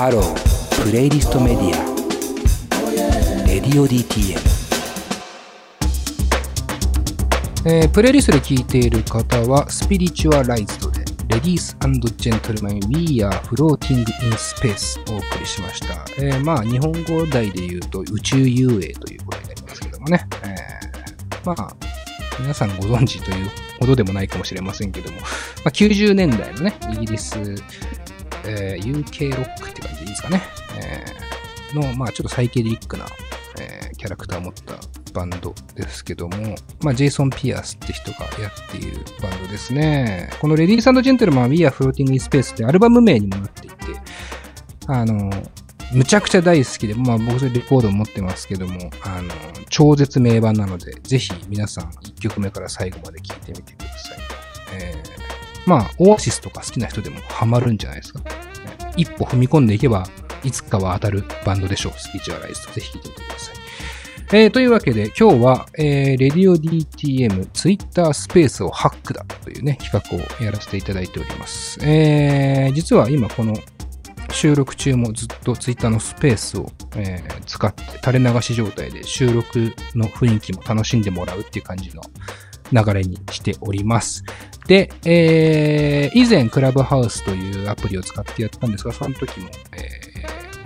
ハロープレイリストメディアレディオ DTM えープレイリストで聴いている方は Spiritualized で Ladies and Gentlemen We are floating in space をお送りしました。えーまあ日本語題で言うと宇宙遊泳ということになりますけどもね。えーまあ皆さんご存知というほどでもないかもしれませんけども、まあ、90年代のね、イギリス、えー UK ロックって感じですかね。えーの、まあちょっとサイケリックな、えーキャラクターを持ったバンドですけども、まあジェイソン・ピアスって人がやっているバンドですね。このレディースジェントルマン We Are Floating in Space ってアルバム名にもなっていて、あの、むちゃくちゃ大好きで、まあ僕それレコード持ってますけども、あの、超絶名盤なので、ぜひ皆さん1曲目から最後まで聴いてみてください。えーまあ、オアシスとか好きな人でもハマるんじゃないですか。一歩踏み込んでいけば、いつかは当たるバンドでしょう。スピーチュアライズとぜひ聴いてみてください。えーというわけで、今日は、えー、レディオ DTM ツイッタースペースをハックだというね、企画をやらせていただいております。えー、実は今この収録中もずっとツイッターのスペースを、えー使って垂れ流し状態で収録の雰囲気も楽しんでもらうっていう感じの流れにしております。で、えー以前クラブハウスというアプリを使ってやったんですが、その時も、えー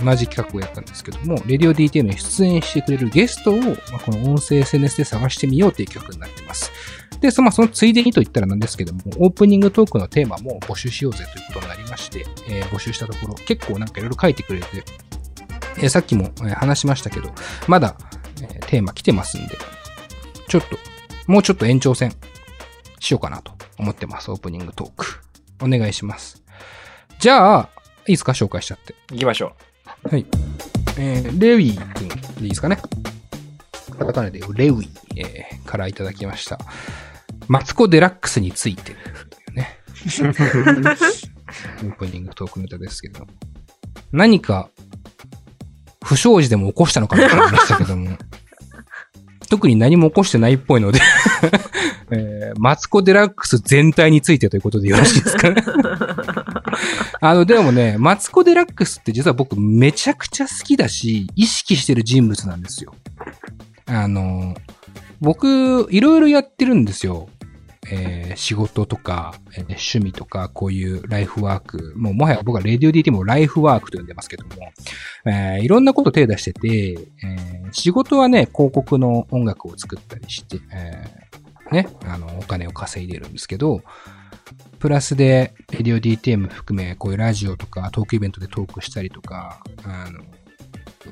同じ企画をやったんですけども、レディオ DTM に出演してくれるゲストを、まあこの音声 SNS で探してみようという曲になってます。で、そ,、まあ、そのついでにと言ったらなんですけども、オープニングトークのテーマも募集しようぜということになりまして、えー募集したところ、結構なんかいろいろ書いてくれて、えーさっきも話しましたけど、まだ、えテーマ来てますんで、ちょっと、もうちょっと延長戦しようかなと思ってます。オープニングトーク。お願いします。じゃあ、いいですか？紹介しちゃって。行きましょはい。えー、レウィー君でいいですかね？カタカナでレウィー、えーからいただきました。マツコ・デラックスについてね。オープニングトークネタですけど。何か、不祥事でも起こしたのかなと思いましたけども。特に何も起こしてないっぽいので、えーマツコ・デラックス全体についてということでよろしいですかね。あの、でもね、マツコ・デラックスって実は僕めちゃくちゃ好きだし、意識してる人物なんですよ。あの、僕、いろいろやってるんですよ。えー仕事とか、えー趣味とか、こういうライフワーク。もうもはや僕はレディオ DT もライフワークと呼んでますけども、えーいろんなこと手出してて、えー仕事はね、広告の音楽を作ったりして、えーね、あの、お金を稼いでるんですけど、プラスで、レディオ DTM 含め、こういうラジオとかトークイベントでトークしたりとか、あの、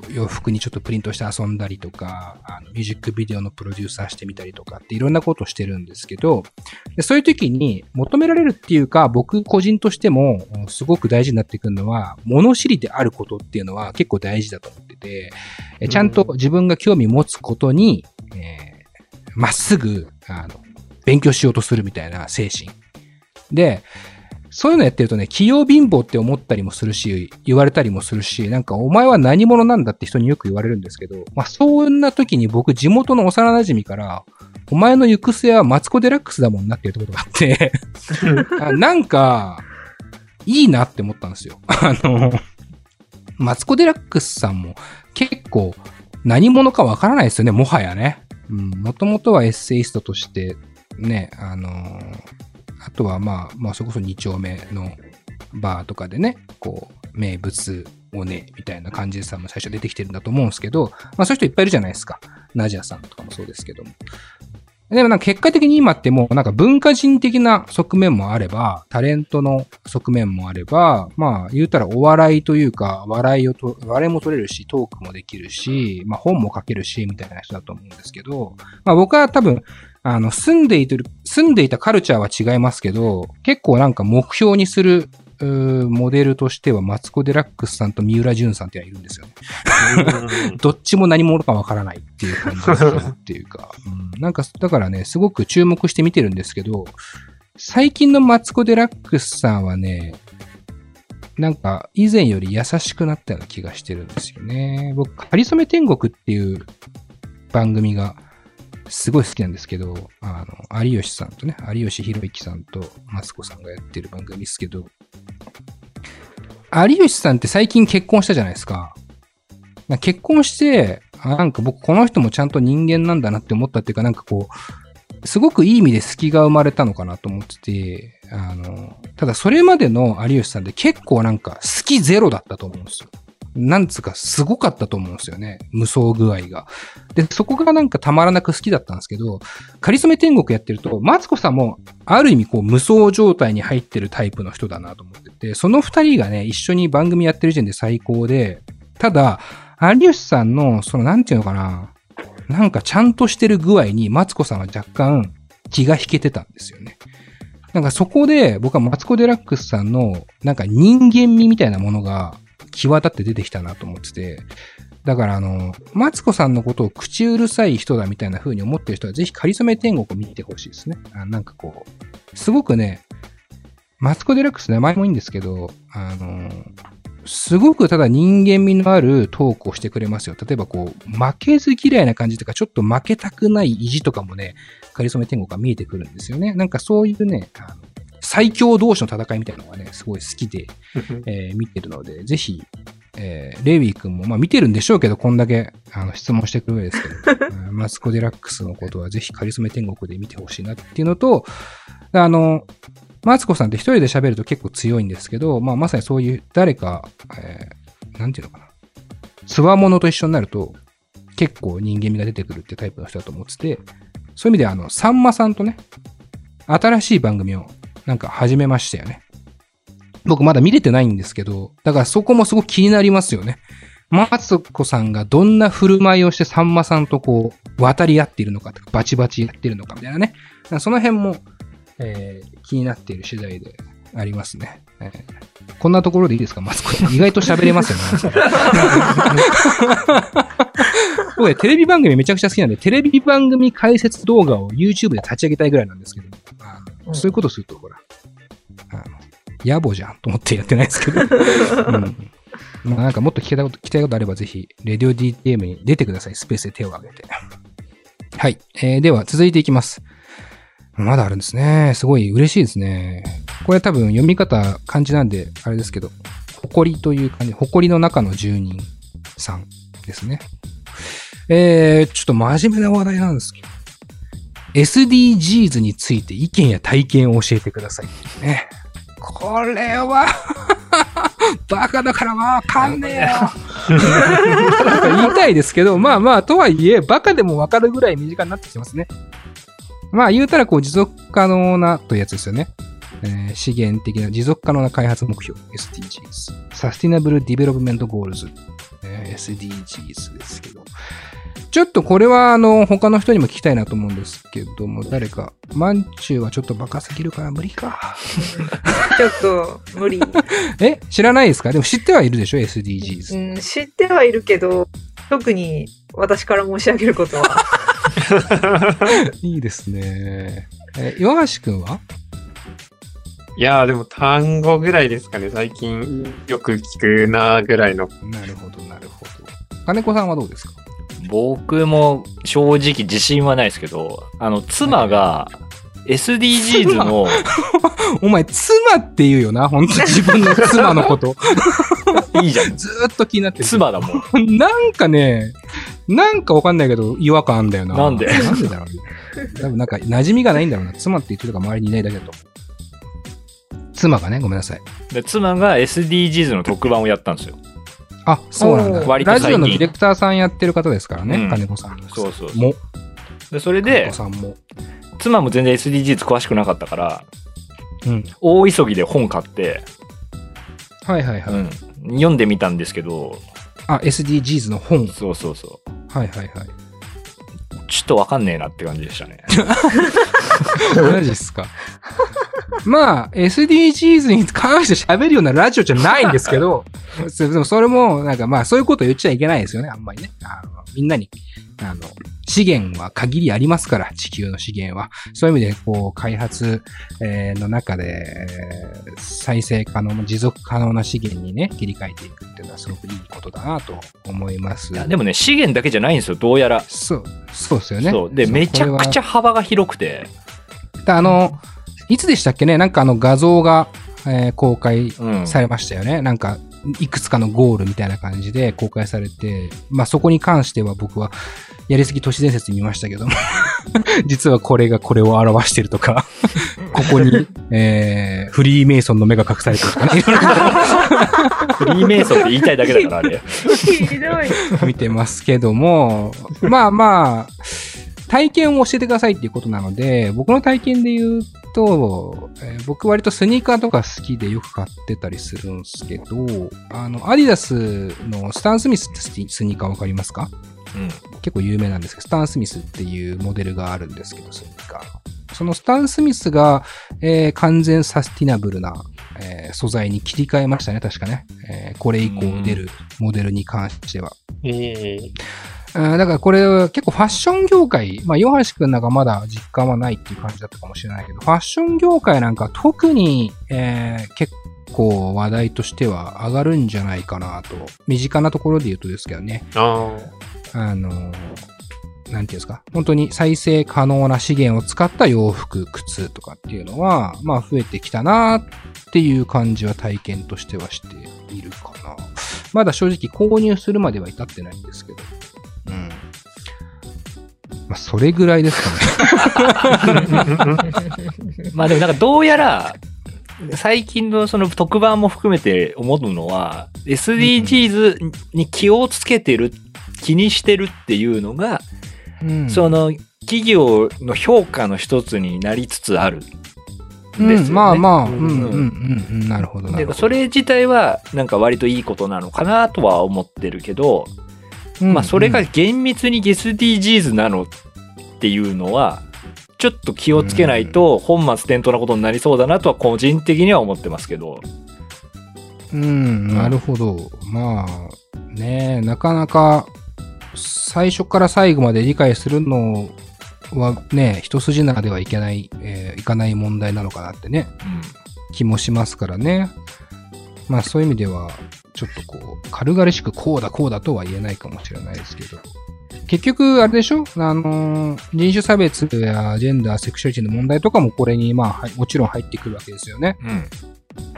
洋服にちょっとプリントして遊んだりとか、あのミュージックビデオのプロデューサーしてみたりとかっていろんなことをしてるんですけど、でそういう時に求められるっていうか、僕個人としてもうんすごく大事になってくるのは、物知りであることっていうのは結構大事だと思ってて、えちゃんと自分が興味持つことに、えーまっすぐ、あの、勉強しようとするみたいな精神。で、そういうのやってるとね、器用貧乏って思ったりもするし、言われたりもするし、なんかお前は何者なんだって人によく言われるんですけど、まあそんな時に僕地元の幼馴染から、お前の行く末はマツコ・デラックスだもんなっていうことがあって、あ なんか、いいなって思ったんですよ。あの、マツコ・デラックスさんも結構何者かわからないですよね、もはやね。うん、もともとはエッセイストとして、ね、あのあとはまあ、まあそれこそ2丁目のバーとかでね、こう、名物をね、みたいな感じでさ、最初出てきてるんだと思うんですけど、まあそういう人いっぱいいるじゃないですか。ナジアさんとかもそうですけども。でもなんか結果的に今ってもうなんか文化人的な側面もあれば、タレントの側面もあれば、まあ言うたらお笑いというか、笑いをと、笑いも取れるし、トークもできるし、まあ本も書けるし、みたいな人だと思うんですけど、まあ僕は多分、あの、住んでいてる、住んでいたカルチャーは違いますけど、結構なんか目標にする、モデルとしては、マツコ・デラックスさんと三浦淳さんってのはいるんですよね。どっちも何者かわからないっていう感じでするっていうか、うん、なんか、だからね、すごく注目して見てるんですけど、最近のマツコ・デラックスさんはね、なんか、以前より優しくなったような気がしてるんですよね。僕、かりそめ天国っていう番組がすごい好きなんですけど、あの、有吉さんとね、有吉弘行さんとマツコさんがやってる番組ですけど、有吉さんって最近結婚したじゃないですか。か結婚して、なんか僕この人もちゃんと人間なんだなって思ったっていうか、なんかこう、すごくいい意味で隙が生まれたのかなと思ってて、あの、ただそれまでの有吉さんって結構なんか好きゼロだったと思うんですよ。なんつうかすごかったと思うんですよね。無双具合が。で、そこがなんかたまらなく好きだったんですけど、カリスメ天国やってると、マツコさんもある意味こう無双状態に入ってるタイプの人だなと思ってて、その二人がね、一緒に番組やってる時点で最高で、ただ、有吉さんの、そのなんていうのかな、なんかちゃんとしてる具合にマツコさんは若干気が引けてたんですよね。なんかそこで僕はマツコ・デラックスさんのなんか人間味みたいなものが際立って出てきたなと思ってて、だからあの、マツコさんのことを口うるさい人だみたいな風に思ってる人はぜひカリスメ天国を見てほしいですね。あなんかこう、すごくね、マツコ・デラックス名前もいいんですけど、あの、すごくただ人間味のあるトークをしてくれますよ。例えばこう、負けず嫌いな感じとか、ちょっと負けたくない意地とかもね、カリスメ天国が見えてくるんですよね。なんかそういうね、あの最強同士の戦いみたいなのがね、すごい好きで、えー見てるので、ぜひ、えーレイビー君も、まあ見てるんでしょうけど、こんだけ、あの、質問してくる上ですけど、うんマツコ・デラックスのことはぜひカリスメ天国で見てほしいなっていうのと、あの、マツコさんって一人で喋ると結構強いんですけど、まあまさにそういう誰か、えーなんていうのかな。つわものと一緒になると、結構人間味が出てくるってタイプの人だと思ってて、そういう意味であの、さんまさんとね、新しい番組をなんか始めましたよね。僕まだ見れてないんですけど、だからそこもすごく気になりますよね。マツコさんがどんな振る舞いをしてさんまさんとこう、渡り合っているのかとか、バチバチやってるのかみたいなね。その辺も、えー気になっている次第でありますね。えーこんなところでいいですかマツコさん。意外と喋れますよね。僕、テレビ番組めちゃくちゃ好きなんで、テレビ番組解説動画を YouTube で立ち上げたいぐらいなんですけど、そういうことすると、ほら、あの、野暮じゃんと思ってやってないですけど。うん。まあなんかもっと聞きたいこと、聞きたいことあればぜひ、レディオ DTM に出てください。スペースで手を挙げて。はい。えー、では続いていきます。まだあるんですね。すごい嬉しいですね。これ多分読み方漢字なんで、あれですけど、誇りという感じ、誇りの中の住人さんですね。えー、ちょっと真面目な話題なんですけど、SDGs について意見や体験を教えてくださいね。これは、バカだからわかんねえよ。言いたいですけど、まあまあ、とはいえ、バカでもわかるぐらい身近になってきてますね。まあ言うたらこう持続可能なというやつですよね。えー資源的な持続可能な開発目標 SDGs。 Sustainable Development Goals。えー SDGs ですけど。ちょっとこれはあの他の人にも聞きたいなと思うんですけども、誰か。マンチューはちょっとバカすぎるから無理か。ちょっと無理。え？知らないですか？でも知ってはいるでしょ ?SDGs。うん、知ってはいるけど、特に私から申し上げることは。いいですね。えー岩橋くんは？いやーでも単語ぐらいですかね。最近よく聞くなーぐらいの。なるほど、なるほど。金子さんはどうですか？僕も正直自信はないですけど、あの、妻が SDGs の、お前、妻って言うよな、本当自分の妻のこと。いいじゃん。ずーっと気になってる。妻だもん。なんかね、なんかわかんないけど、違和感あんだよな。なんで？なんでだろうね。多分なんか、馴染みがないんだろうな。妻って言ってるか周りにいないだけだと。妻がね、ごめんなさい。で、妻が SDGs の特番をやったんですよ。あ、そうなんだ。割とラジオのディレクターさんやってる方ですからね、うん金子さん。そうそうも。で、それ金で子、さんも。妻も全然 SDGs 詳しくなかったから、うん。大急ぎで本買って、はいはいはい。うん、読んでみたんですけど、あ、SDGs の本。そうそうそう。はいはいはい。ちょっとわかんねえなって感じでしたね。マジっすか。まあ、SDGs に関して喋るようなラジオじゃないんですけど、そでもそれも、なんかまあ、そういうこと言っちゃいけないですよね、あんまりね。あのみんなに、あの、資源は限りありますから、地球の資源は。そういう意味で、こう、開発、えーの中で、えー再生可能、持続可能な資源にね、切り替えていくっていうのはすごくいいことだなと思います。いやでもね、資源だけじゃないんですよ、どうやら。そう、そうですよね。そう。で、めちゃくちゃゃ幅が広くて、であの、いつでしたっけね？なんかあの画像が、えー公開うん。されましたよね。なんか、いくつかのゴールみたいな感じで公開されて、まあそこに関しては僕は、やりすぎ都市伝説見ましたけども、実はこれがこれを表してるとか、ここに、えー、フリーメイソンの目が隠されてるとかね、いろいろフリーメイソンって言いたいだけだから、あれ。ひどい。見てますけども、まあまあ、体験を教えてくださいっていうことなので、僕の体験で言うと、えー僕割とスニーカーとか好きでよく買ってたりするんですけど、あの、アディダスのスタン・スミスってスニーカーわかりますか？うん。結構有名なんですけど、スタン・スミスっていうモデルがあるんですけど、スニーカーの。そのスタン・スミスが、えー完全サスティナブルな、えー素材に切り替えましたね、確かね。えーこれ以降出るモデルに関しては。ええうんだからこれは結構ファッション業界、まあ、ヨハシ君なんかまだ実感はないっていう感じだったかもしれないけど、ファッション業界なんか特に、えー結構話題としては上がるんじゃないかなと。身近なところで言うとですけどね。ああの、なんていうんですか？本当に再生可能な資源を使った洋服、靴とかっていうのは、まあ増えてきたなっていう感じは体験としてはしているかな。まだ正直購入するまでは至ってないんですけど。うん。まあそれぐらいですかね。まあでもなんかどうやら、最近のその特番も含めて思うのは、SDGs に気をつけてる、気にしてるっていうのが、うんその企業の評価の一つになりつつある。うんですよねまあまあ、ううんんうんうんうん、なるほどなるほど。でそれ自体はなんか割といいことなのかなとは思ってるけど、うん、まあそれがうん厳密に SDGs なのっていうのは、ちょっと気をつけないと本末転倒なことになりそうだなとは個人的には思ってますけど。うん、なるほど。まあ、ねなかなか、最初から最後まで理解するのはね、一筋縄ではいけない、えーいかない問題なのかなってね、気もしますからね。まあそういう意味では、ちょっとこう、軽々しくこうだこうだとは言えないかもしれないですけど。結局、あれでしょ？あのー、人種差別やジェンダー、セクシュアリティの問題とかもこれに、まあ、はいもちろん入ってくるわけですよね。うん。うん。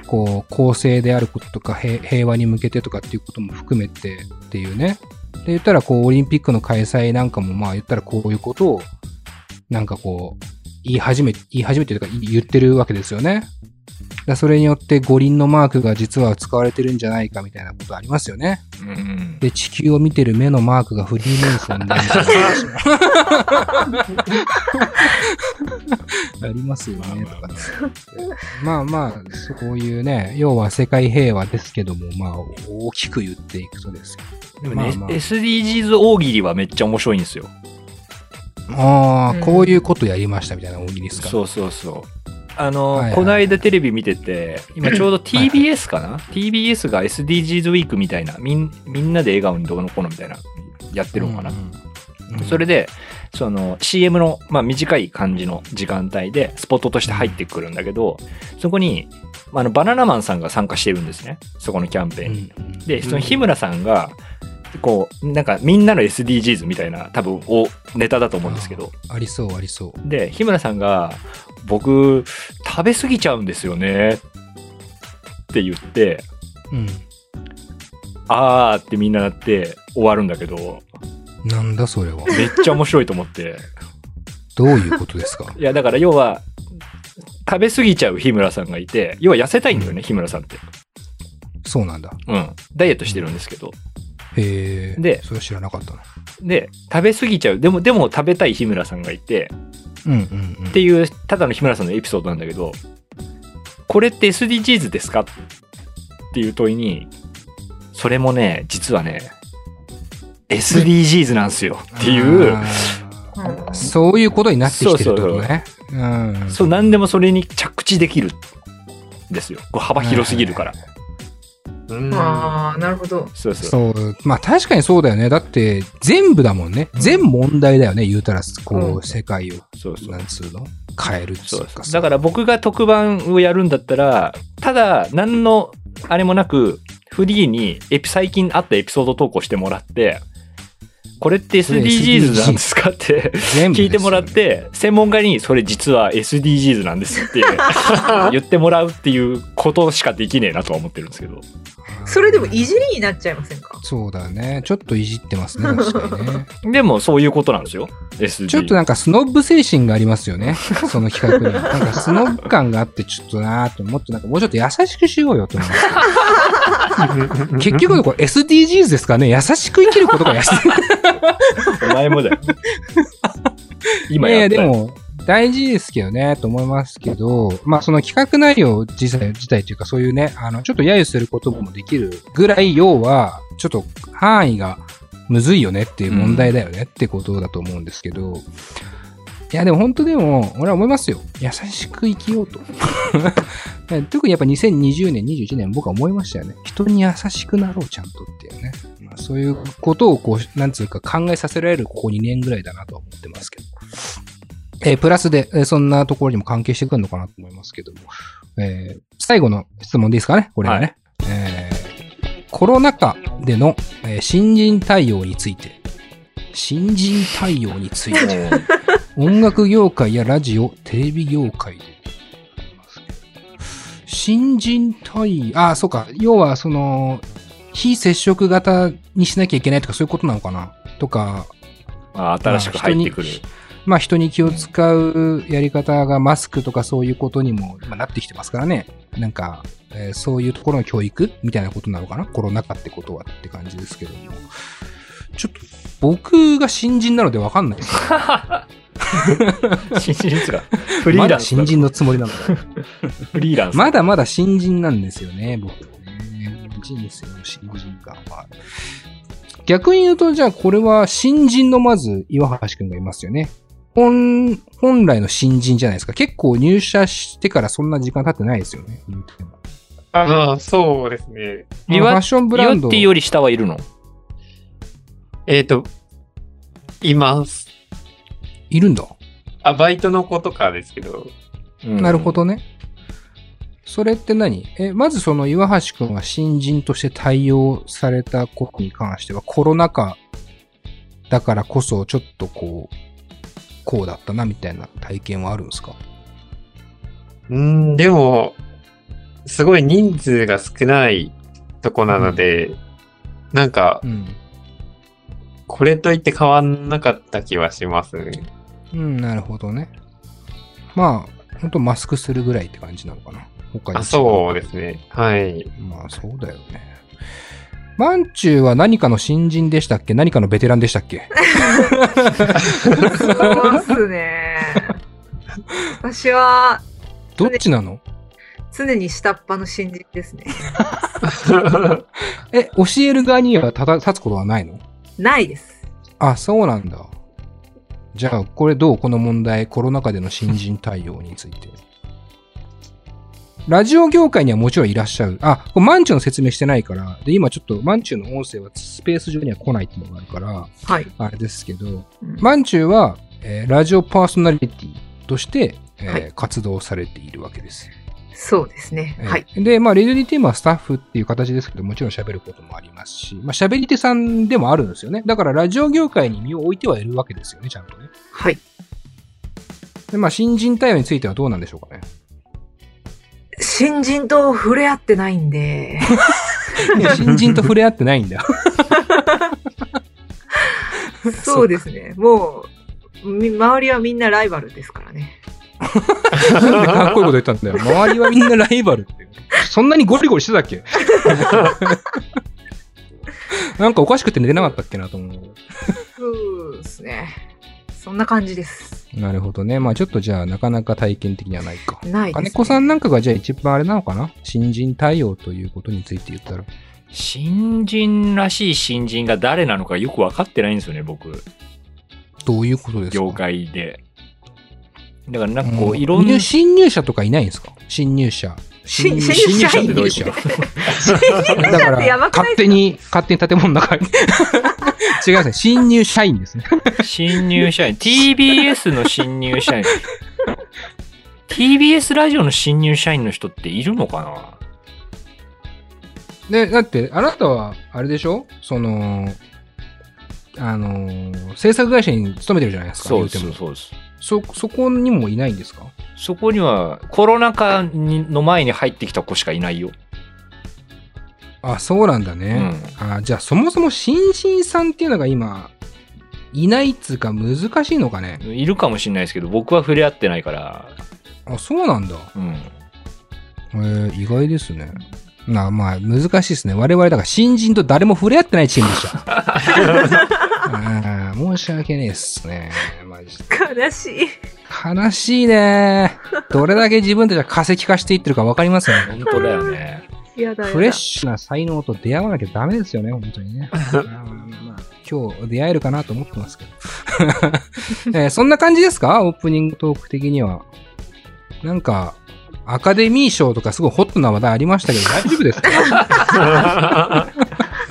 こう、公正であることとか、平平和に向けてとかっていうことも含めてっていうね。で、言ったら、こう、オリンピックの開催なんかも、まあ、言ったらこういうことを、なんかこう、言い始め、言い始めてるとか、言ってるわけですよね。だそれによって五輪のマークが実は使われてるんじゃないかみたいなことありますよね。うんで、地球を見てる目のマークがフリーメイソンで ありますよね、とかね。まあまあ、そういうね、要は世界平和ですけども、まあ、大きく言っていくとですよ。でもね、まあまあ SDGs 大喜利はめっちゃ面白いんですよ。ああ、うんこういうことやりましたみたいな大喜利ですか。そうそうそう。あの、はいはい。この間テレビ見てて、今ちょうど TBS かな、?TBS が SDGs ウィークみたいな、みんみんなで笑顔にどうのこうのみたいな、やってるのかな、うんうんそれで、その CM の、まあ、短い感じの時間帯でスポットとして入ってくるんだけど、そこに、まああのバナナマンさんが参加してるんですね。そこのキャンペーンに。で、その日村さんが、こう、なんかみんなの SDGs みたいな多分おネタだと思うんですけど、ありそう、ありそう。で、日村さんが、僕、食べ過ぎちゃうんですよね。って言って、うん。あーってみんななって終わるんだけど、なんだそれは。めっちゃ面白いと思って。どういうことですか？いや、だから要は、食べ過ぎちゃう日村さんがいて、要は痩せたいんだよね、日村さんって。そうなんだ。うん。ダイエットしてるんですけど。へえ。でそれ知らなかったな。で、食べ過ぎちゃう。でも、でも食べたい日村さんがいて、うんうんうん。っていう、ただの日村さんのエピソードなんだけど、これって SDGs ですかっていう問いに、それもね、実はね、SDGs なんですよっていう、あーそういうことになってきてるってことね。うん。そう、何でもそれに着地できるんですよ。こう幅広すぎるから。うんああ、なるほど。そうそう。そう。まあ確かにそうだよね。だって、全部だもんね。全問題だよね。言うたら、こう世界を、そうそう。なんつうの？変えるそううかさだから僕が特番をやるんだったら、ただ、何の、あれもなく、フリーにエピ、最近あったエピソード投稿してもらって、これって SDGs なんですか？って聞いてもらって、専門家にそれ実は SDGs なんですって 言ってもらうっていうことしかできねえなとは思ってるんですけど。それでもいじりになっちゃいませんか？そうだね。ちょっといじってますね、確かにね。でもそういうことなんですよ。SDGs。ちょっとなんかスノブ精神がありますよね。その企画に。なんかスノブ感があってちょっとなーって、もっとなんかもうちょっと優しくしようよと思います。結局これ SDGs ですかね優しく生きることが優しい。お前もだよ。今いやいや、やったよでも、大事ですけどね、と思いますけど、まあその企画内容自体、自体というかそういうね、あの、ちょっと揶揄することもできるぐらい、要は、ちょっと範囲がむずいよねっていう問題だよねってことだと思うんですけど、いや、でも本当でも、俺は思いますよ。優しく生きようと。特にやっぱ2020年、21年僕は思いましたよね。人に優しくなろう、ちゃんとっていうね。まあ、そういうことをこう、なんつうか考えさせられるここ2年ぐらいだなとは思ってますけど。えープラスで、えーそんなところにも関係してくるのかなと思いますけども。えー最後の質問でいいですかねこれはね。えーコロナ禍での、えー新人対応について。新人対応について。音楽業界やラジオ、テレビ業界で。新人対応、あ、そうか。要は、その、非接触型にしなきゃいけないとかそういうことなのかな？とか、まあ、新しく入ってくる。まあ人に気を使うやり方がマスクとかそういうことにも今なってきてますからね。なんか、えーそういうところの教育みたいなことなのかな？コロナ禍ってことはって感じですけども。ちょっと僕が新人なのでわかんないです 新人ですか？フリまだーランスだ新人のつもりなので。フリーランス。まだまだ新人なんですよね、僕はね。人生の新人感は。逆に言うと、じゃあこれは新人のまず岩橋くんがいますよね。本、本来の新人じゃないですか。結構入社してからそんな時間経ってないですよね。ああ、そうですね。岩ファッションブランド。岩ってより下はいるの？えっ、と、います。いるんだ。あ、バイトの子とかですけど、なるほ。どね。それって何？え、まずその岩橋くんは新人として対応されたことに関してはコロナ禍だからこそちょっとこう、こうだったなみたいな体験はあるんですか？うん、でも、すごい人数が少ないとこなので、なんか、うん。これといって変わんなかった気はしますね。うん、なるほどね。まあ、ほんとマスクするぐらいって感じなのかな。他に。あ、そうですね。はい。まあ、そうだよね。マンチューは何かの新人でしたっけ？何かのベテランでしたっけ？そうっすね。私はどっちなの？常に下っ端の新人ですね。え、教える側には立つことはないの？ないです。あ、そうなんだ。じゃあ、これどう？この問題、コロナ禍での新人対応について。ラジオ業界にはもちろんいらっしゃる。あ、これマンチューの説明してないから、で、今ちょっとマンチューの音声はスペース上には来ないっていうのがあるから、はい。あれですけど、うんマンチューは、えーラジオパーソナリティとして、えーはい活動されているわけです。そうですね。えーはい。で、まあ、レディーテーマはスタッフっていう形ですけど、もちろん喋ることもありますし、まあ、喋り手さんでもあるんですよね。だから、ラジオ業界に身を置いてはいるわけですよね、ちゃんとね。はい。で、まあ、新人対応についてはどうなんでしょうかね。新人と触れ合ってないんで、新人と触れ合ってないんだ。そうですね。もう、み周りはみんなライバルですからね。なんでかっこいいこと言ったんだよ。周りはみんなライバルって。そんなにゴリゴリしてたっけ？なんかおかしくて寝てなかったっけなと思う。そうですね。そんな感じです。なるほどね。まあちょっとじゃあなかなか体験的にはないか。ないです、ね。金子さんなんかがじゃあ一番あれなのかな？新人対応ということについて言ったら。新人らしい新人が誰なのかよく分かってないんですよね、僕。どういうことですか？業界で。だからなんかこうう、いろんな入、新入社とかいないんですか？新入社。新入社新入社。だかってやばら、くない勝手に、勝手に建物の中に。違いますね。新入社員ですね。新入社員、TBS の新入社員。TBS ラジオの新入社員の人っているのかな？で、だって、あなたは、あれでしょ？その、あのー制作会社に勤めてるじゃないですか。そうで言うてもす、そうです。そ、そこにもいないんですか？そこにはコロナ禍にの前に入ってきた子しかいないよ。あ、そうなんだね。あじゃあ、そもそも新人さんっていうのが今、いないっつうか難しいのかね？いるかもしれないですけど、僕は触れ合ってないから。あ、そうなんだ。うん。えー、意外ですね。なまあ、難しいですね。我々だから新人と誰も触れ合ってないチームでした。あー申し訳ねえっすね。マジで悲しい。悲しいね。どれだけ自分たちが化石化していってるかわかりますよね。本当だよね。やだやだ。フレッシュな才能と出会わなきゃダメですよね、本当にね。まあ今日出会えるかなと思ってますけど。えーそんな感じですか？オープニングトーク的には。なんか、アカデミー賞とかすごいホットな話題ありましたけど、大丈夫ですか？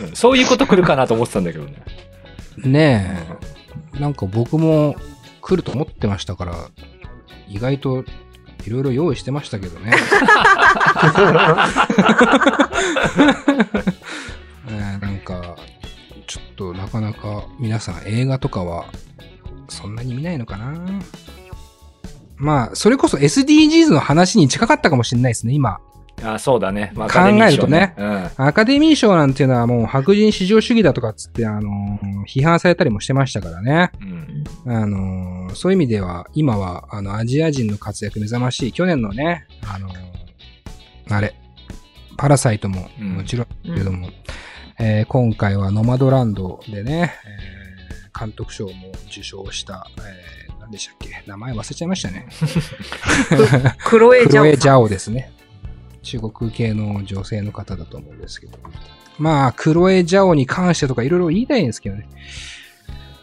うんそういうこと来るかなと思ってたんだけどね。ねえ。なんか僕も来ると思ってましたから、意外といろいろ用意してましたけどね。えなんか、ちょっとなかなか皆さん映画とかはそんなに見ないのかなまあ、それこそ SDGs の話に近かったかもしれないですね、今。あ、そうだね。まあ考えるとね。アカデミー賞アカデミー賞なんていうのはもう白人至上主義だとかっつって、あのー批判されたりもしてましたからね。うん。うん。あのーそういう意味では、今は、あの、アジア人の活躍目覚ましい。去年のね、あのーあれ、パラサイトもうんもちろんだけども、えー今回はノマドランドでね、えー監督賞も受賞した、えー何でしたっけ？名前忘れちゃいましたね。クロエジャオ。クロエ・ジャオですね。中国系の女性の方だと思うんですけど。まあ、クロエ・ジャオに関してとかいろいろ言いたいんですけどね。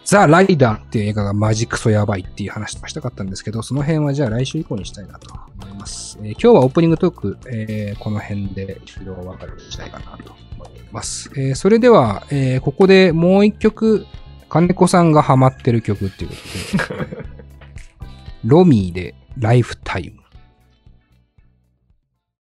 ザ・ライダーっていう映画がマジクソやばいっていう話とかしたかったんですけど、その辺はじゃあ来週以降にしたいなと思います。えー今日はオープニングトーク、えーこの辺で一度お別れしたいかなと思います。えーそれでは、えーここでもう一曲、金子さんがハマってる曲っていうことで、ロミーでライフタイム。